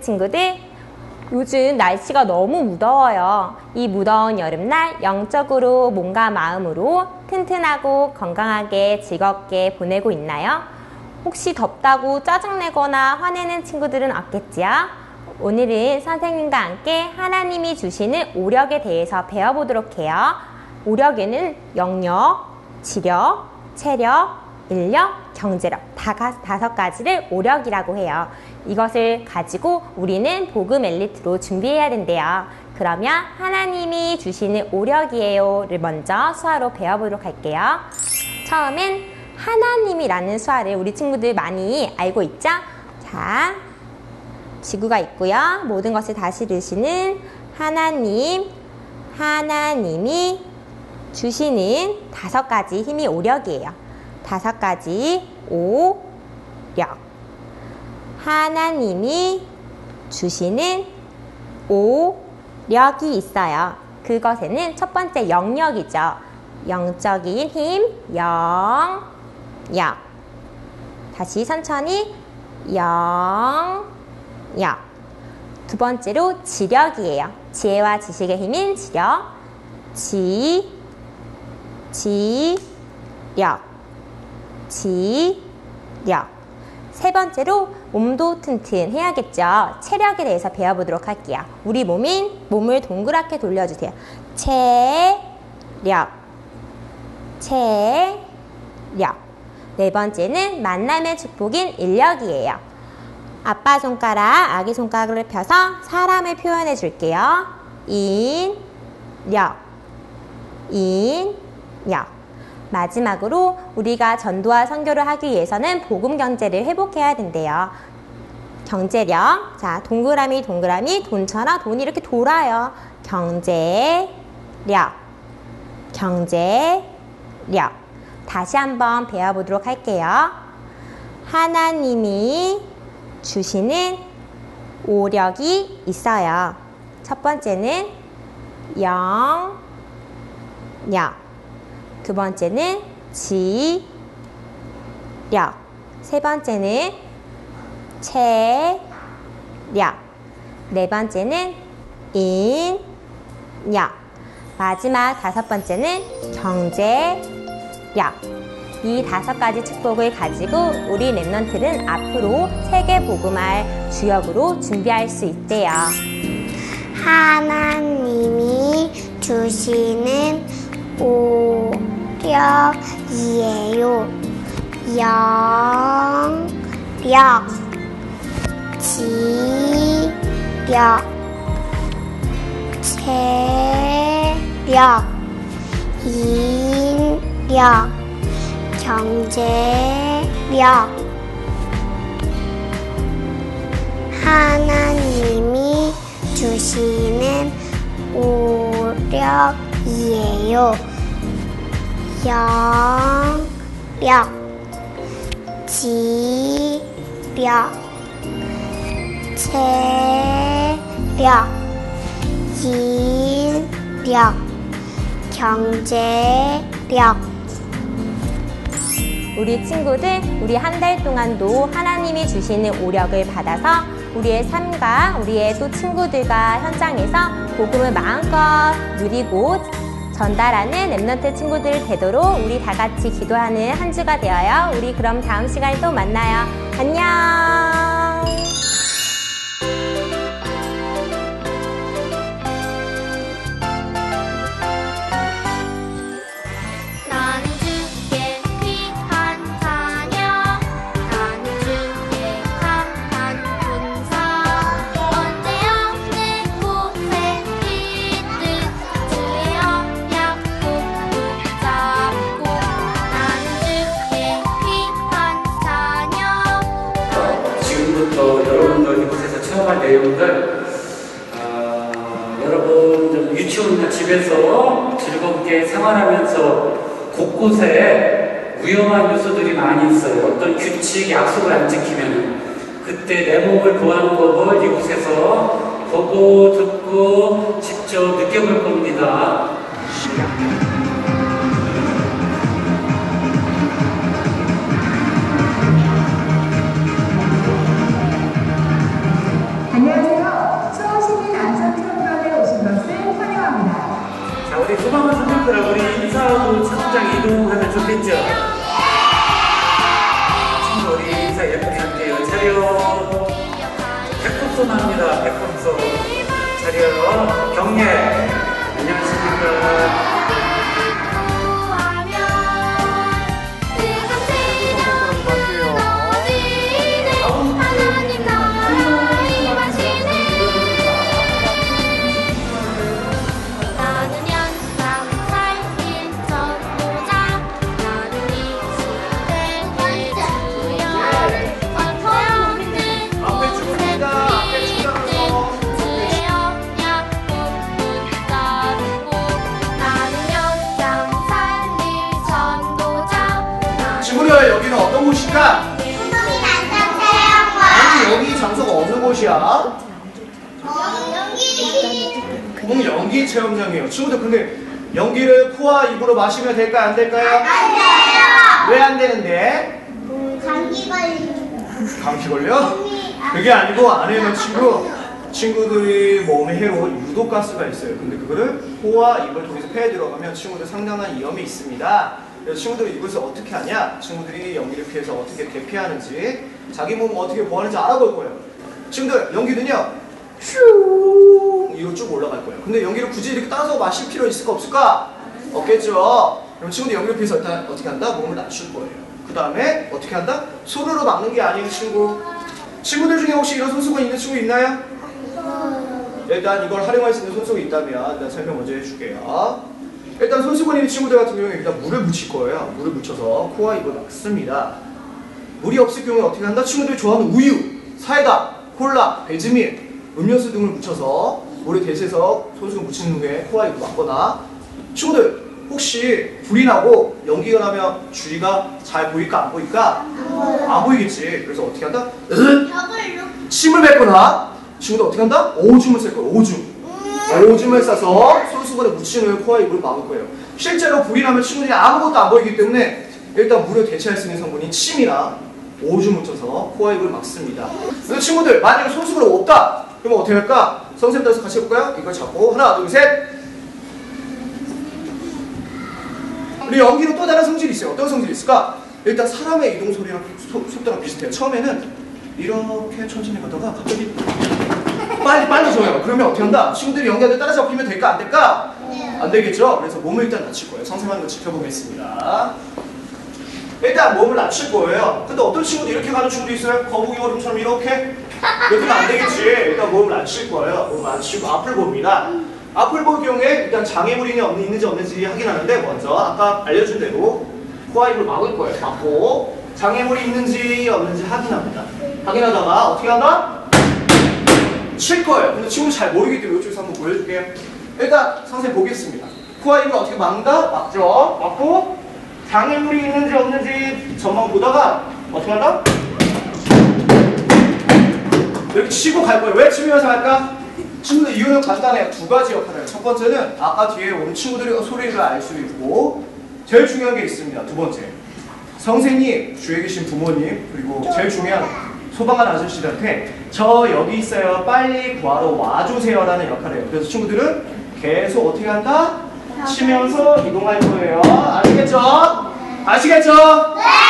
친구들 요즘 날씨가 너무 무더워요. 이 무더운 여름날 영적으로 몸과 마음으로 튼튼하고 건강하게 즐겁게 보내고 있나요? 혹시 덥다고 짜증내거나 화내는 친구들은 없겠지요? 오늘은 선생님과 함께 하나님이 주시는 오력에 대해서 배워보도록 해요. 오력에는 영역, 지력, 체력, 인력, 경제력 다, 다섯 가지를 오력이라고 해요. 이것을 가지고 우리는 복음 엘리트로 준비해야 된대요. 그러면 하나님이 주시는 오력이에요를 먼저 수화로 배워보도록 할게요. 처음엔 하나님이라는 수화를 우리 친구들 많이 알고 있죠? 자, 지구가 있고요. 모든 것을 다스리시는 하나님, 하나님이 주시는 다섯 가지 힘이 오력이에요. 다섯 가지 오력. 하나님이 주시는 오력이 있어요. 그것에는 첫 번째 영역이죠. 영적인 힘, 영, 역. 다시 천천히 영, 역. 두 번째로 지력이에요. 지혜와 지식의 힘인 지력. 지, 지력. 지력. 세 번째로 몸도 튼튼해야겠죠. 체력에 대해서 배워보도록 할게요. 우리 몸인 몸을 동그랗게 돌려주세요. 체력. 체력. 네 번째는 만남의 축복인 인력이에요. 아빠 손가락, 아기 손가락을 펴서 사람을 표현해 줄게요. 인력. 인력. 마지막으로 우리가 전도와 선교를 하기 위해서는 복음 경제를 회복해야 된대요. 경제력. 자, 동그라미, 동그라미, 돈처럼 돈이 이렇게 돌아요. 경제력. 경제력. 다시 한번 배워보도록 할게요. 하나님이 주시는 오력이 있어요. 첫 번째는 영, 력. 두 번째는 지력. 세 번째는 체력. 네 번째는 인력. 마지막 다섯 번째는 경제력. 이 다섯 가지 축복을 가지고 우리 랩런트는 앞으로 세계 복음할 주역으로 준비할 수 있대요. 하나님이 주시는 오 력이에요. 영력, 지력, 체력, 인력, 경제력. 하나님이 주시는 오력이에요. 영력, 지력, 체력, 인력, 경제력. 우리 친구들, 우리 한 달 동안도 하나님이 주시는 오력을 받아서 우리의 삶과 우리의 또 친구들과 현장에서 복음을 마음껏 누리고 전달하는 랩런트 친구들 되도록 우리 다 같이 기도하는 한 주가 되어요. 우리 그럼 다음 시간에 또 만나요. 안녕! 곳곳에 위험한 요소들이 많이 있어요. 어떤 규칙, 약속을 안 지키면 그때 내 몸을 보호하는 법을 이곳에서 보고 듣고 직접 느껴볼 겁니다. 안녕하세요. 수원시민 안전체험관에 오신 것을 환영합니다. 자, 우리 소방관 선생님들 우리 인사하고 차장 이동하면 좋겠죠? 친구 우리 인사 예쁘게 할게요. 차렷. 백금손 합니다. 백금손. 차렷. 경례. 안녕하십니까. 체험장이에요 친구들 근데 연기를 코와 입으로 마시면 될까요 안 될까요? 안 돼요. 왜 안 되는데? 감기 걸리는. 감기 걸려? 그게 아니고 안에 있는 친구 친구들이 몸에 해로운 유독 가스가 있어요 근데 그거를 코와 입을 통해서 폐에 들어가면 친구들 상당한 위험이 있습니다 그래서 친구들이 이것을 어떻게 하냐 친구들이 연기를 피해서 어떻게 대피하는지 자기 몸 어떻게 보호하는지 알아볼 거예요 친구들 연기는요 슈 이거 쭉 올라갈 거예요 근데 연기를 굳이 이렇게 따서 마실 필요 있을까 없을까? 없겠죠 그럼 친구들 연기를 피해서 일단 어떻게 한다? 몸을 낮출 거예요 그 다음에 어떻게 한다? 손으로 막는 게 아니에요 친구 친구들 중에 혹시 이런 손수건 있는 친구 있나요? 일단 이걸 활용할 수 있는 손수건이 있다면 일단 설명 먼저 해줄게요 일단 손수건 있는 친구들 같은 경우에 일단 물을 묻힐 거예요 물을 묻혀서 코와 입을 막습니다 물이 없을 경우에 어떻게 한다? 친구들이 좋아하는 우유, 사이다, 콜라, 배즈밀, 음료수 등을 묻혀서 물에 대세서 손수건 묻힌 후에 코와 입을 막거나. 친구들 혹시 불이 나고 연기가 나면 주위가 잘 보일까 안 보일까? 안 보이겠지. 그래서 어떻게 한다? 침을 뱉거나. 친구들 어떻게 한다? 오줌을 쌀 거예요 오줌. 오줌을 싸서 손수건에 묻힌 후에 코와 입을 막을 거예요. 실제로 불이 나면 친구들이 아무것도 안 보이기 때문에 일단 물을 대체할 수 있는 성분이 침이나 오줌 묻혀서 코와 입을 막습니다. 그래서 친구들 만약에 손수건이 없다 그러면 어떻게 할까? 선생님 따라서 같이 해볼까요? 이걸 잡고 하나 둘 셋 우리 연기는 또 다른 성질이 있어요. 어떤 성질이 있을까? 일단 사람의 이동 소리랑 소- 속도랑 비슷해요. 처음에는 이렇게 천천히 가다가 갑자기 빨리 빨라져요. 그러면 어떻게 한다? 친구들이 연기하는 데 따라잡히면 될까 안 될까? 안 되겠죠? 그래서 몸을 일단 낮출 거예요. 선생님 하는 거 지켜보겠습니다. 일단 몸을 낮출 거예요. 근데 어떤 친구도 이렇게 가는 친구도 있어요? 거북이 걸음처럼 이렇게? 이렇게는 안 되겠지. 일단 몸을 낮출 거예요. 몸을 낮추고 앞을 봅니다. 앞을 볼 경우에 일단 장애물이 있는지 없는지 확인하는데 먼저 아까 알려준 대로 코와 입을 막을 거예요. 막고 장애물이 있는지 없는지 확인합니다. 확인하다가 어떻게 한다? 칠 거예요. 근데 친구 잘 모르기 때문에 이쪽에서 한번 보여줄게요. 일단 선생님 보겠습니다. 코와 입을 어떻게 막는다? 막죠. 막고 장애물이 있는지 없는지 전망 보다가 어떻게 한다? 이렇게 치고 갈 거예요. 왜 치면서 할까? 친구들 이유는 간단해요. 두 가지 역할을. 첫 번째는 아까 뒤에 오는 친구들의 소리를 알 수 있고 제일 중요한 게 있습니다. 두 번째. 선생님, 주위에 계신 부모님, 그리고 제일 중요한 소방관 아저씨들한테 저 여기 있어요. 빨리 구하러 와주세요 라는 역할을 해요. 그래서 친구들은 계속 어떻게 한다? 치면서 이동할 거예요. 아시겠죠? 아시겠죠? 네!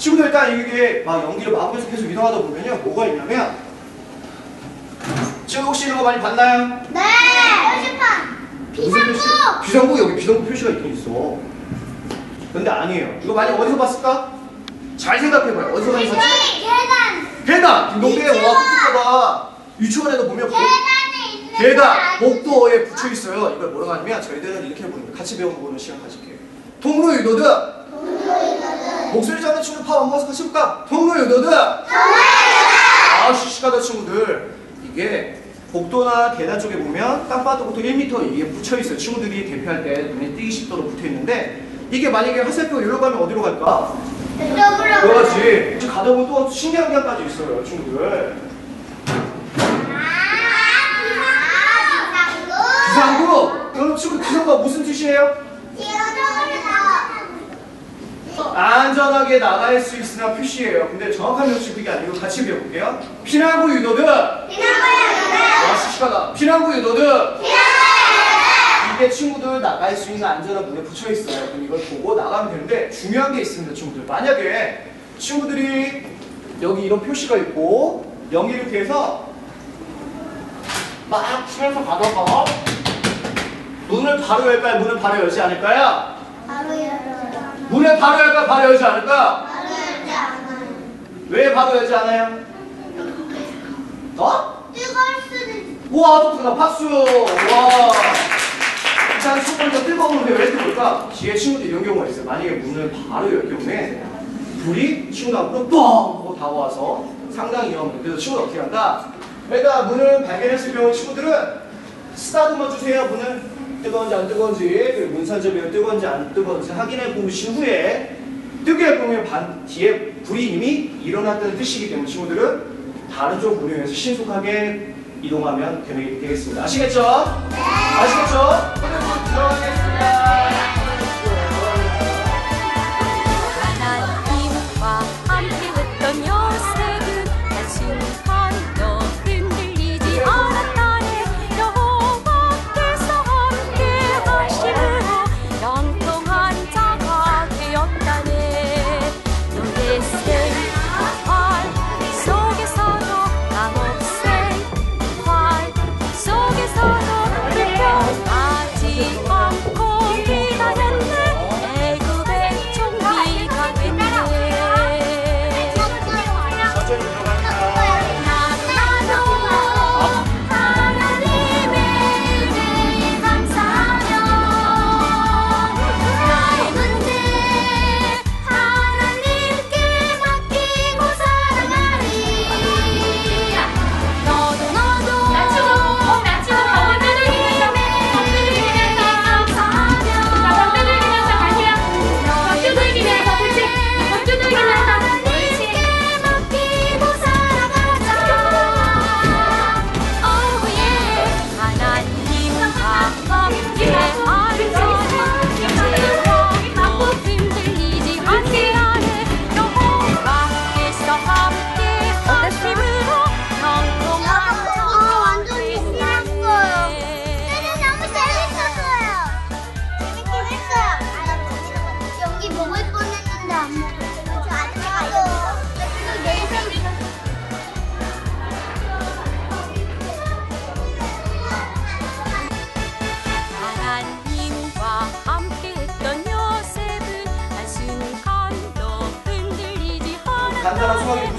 친구들 일단 이게 막 연기를 막으면서 계속 이동하다 보면요. 뭐가 있냐면 지금 혹시 이런 거 많이 봤나요? 네. 표지판. 비상구. 비상구 여기 비상구 표시가 있긴 있어. 근데 아니에요. 이거 많이 어디서 봤을까? 잘 생각해봐요. 어디서 많이 봤지? 계단. 계단! 딩동댕 와. 똑똑하다. 유치원에도 보면 복- 계단에 있는. 계단! 거 복도에 붙여 있어요. 이걸 뭐라고 하냐면 저희들은 이렇게 보는 거예요. 같이 배워보는 시간 가질게요. 통로 유도등! 목소리 작은 친구 파워 한번 같이 해볼까? 통로 유도등! 아 시시하다 친구들. 이게 복도나 계단 쪽에 보면 땅바닥부터 1m 이게 붙여 있어요. 친구들이 대피할 때 눈에 띄기 쉽도록 붙어 있는데 이게 만약에 화살표가 여기로 가면 어디로 갈까? 이쪽으로. 그렇지. 가다 보면 또 신기한 게까지 있어요, 친구들. 아, 비상구. 비상구. 여러분 친구 비상구가 무슨 뜻이에요? 이쪽으로 나와. 안전하게 나갈 수 있으나 표시예요. 근데 정확한 명칭 그게 아니고 같이 배워볼게요. 피난구. 비상구 시간아 피난구의 너는 이게 친구들 나갈 수 있는 안전한 문에 붙여 있어요. 그럼 이걸 보고 나가면 되는데 중요한 게 있습니다, 친구들. 만약에 친구들이 여기 이런 표시가 있고 여기 이렇게 해서 막 치면서 가다가 문을 바로 열까요? 문을 바로 열지 않을까요? 바로 열어요. 문을 바로 열까요? 바로 열지 않을까요? 바로 열지 않아요. 왜 바로 열지 않아요? 어? 뜨거울 수도 있어요. 우와 똑똑하다 박수 와 일단 첫 번째 뜨거운데 왜 뜨거울까? 뒤에 친구들 이런 경우가 있어요 만약에 문을 바로 열 경우에 불이 친구 앞으로 뻥 하고 다가와서 상당히 위험해요 그래서 친구들 어떻게 한다? 일단 문을 발견했을 경우 친구들은 쓰다듬어 주세요 문을 뜨거운지 안 뜨거운지 그리고 문산점이 뜨거운지 안 뜨거운지 확인해 보신 후에 뜨게 할 경우에 반 뒤에 불이 이미 일어났다는 뜻이기 때문에 친구들은 다른 쪽 위해서 신속하게 이동하면 되겠- 되겠습니다. 아시겠죠? 아시겠죠? 오늘 문 들어가겠습니다.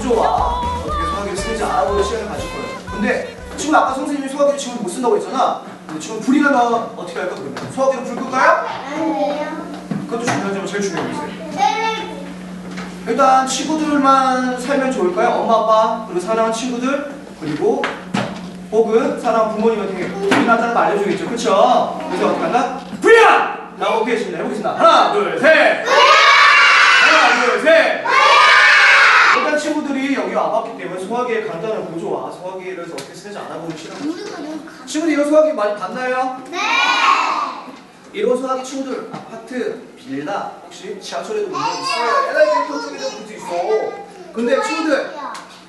구조와 어떻게 수학을 쓰는지 알아보는 시간을 가질 거예요. 근데 지금 아까 선생님이 수학을 지금 못 쓴다고 했잖아. 근데 지금 불이 나면 어떻게 할까 그러면? 수학으로 불 끌까요? 그것도 중요하지만 제일 중요한 게 있어요. 네. 일단 친구들만 살면 좋을까요? 엄마, 아빠, 그리고 사랑하는 친구들, 그리고 혹은 사랑하는 부모님한테 불이 났다는 걸 알려주겠죠. 그쵸? 그래서 어떻게 한다? 불이야! 라고 보겠습니다. 해보겠습니다. 하나, 둘, 셋! 하나, 둘, 셋! 일단 친구들이 여기 와봤기 때문에 소화기의 간단한 구조와 소화기를 어떻게 쓰는지 알아보기 너무 가. 친구들 이런 소화기 많이 봤나요? 네. 이런 소화기 친구들 아파트, 빌라 혹시 지하철에도 문제 있어요. 엘리베이터 쪽에도 문제 있어. 근데 친구들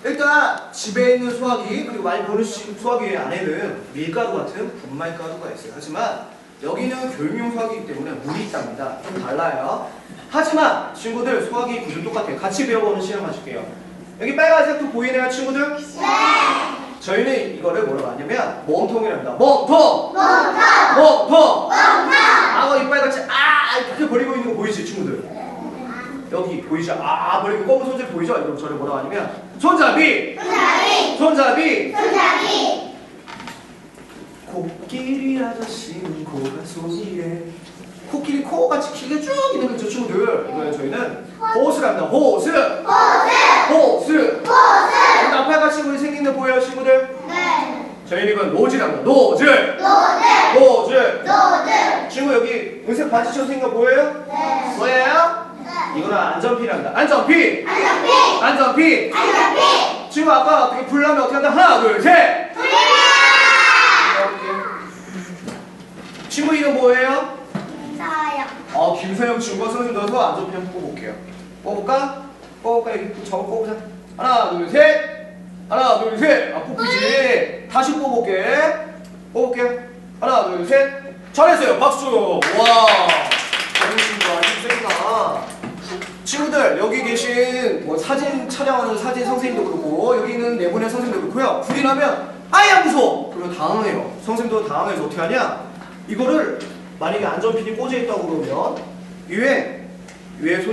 일단 집에 있는 소화기 그리고 많이 보는 시- 소화기 안에는 밀가루 같은 분말가루가 있어요. 하지만 여기는 교육용 소화기이기 때문에 물이 있답니다. 좀 달라요. 하지만 친구들 소화기 구조 똑같아요. 같이 배워보는 시간 가질게요. 여기 빨간색도 보이네요, 친구들? 네. 저희는 이거를 뭐라고 하냐면 몸통이랍니다. 몸통! 몸통! 몸통! 악어 이빨 같이 아 이렇게 버리고 있는 거 보이지 친구들? 여기 보이죠? 아 버리고 검은 손잡이 보이죠? 이거 저를 뭐라고 하냐면 손잡이! 손잡이. 손잡이! 손잡이. 코끼리 아저씨는 코가 소리에 코끼리 코같이 길게 쭉 있는 거죠 친구들 이거는 저희는 호스랍니다 호스 호스. 호스 호스. 거 보여요 친구들? 네. 저희는 이건 노즐이랍니다 노즐 노즐. 노즐 노즐. 친구 여기 은색 바지처럼 생긴 거 보여요? 네. 보여요? 네. 이거는 안전핀이랍니다. 안전핀! 안전핀. 안전핀! 안전핀. 친구 아까 어떻게 불나면 어떻게 한다? 하나, 둘, 셋! 이렇게. 친구 이름 뭐예요? 사요. 어, 김서영 친구가 선생님 넣어서 안전피 한번 뽑아볼게요. 뽑을까? 뽑을까? 여기 저거 뽑자. 하나, 둘, 셋! 하나, 둘, 셋! 아, 뽑히지? 다시 뽑을게. 뽑을게. 하나, 둘, 셋. 잘했어요. 박수. 와. 잘했습니다. 이세구나 친구들 여기 계신 뭐 사진 촬영하는 사진 선생님도 그렇고 여기 있는 네 분의 선생님도 그렇고요. 불이 나면 아야 무서워. 그리고 당황해요. 선생님도 당황해서 어떻게 하냐? 이거를 만약에 안전핀이 꽂혀 있다고 그러면 위에 위에 손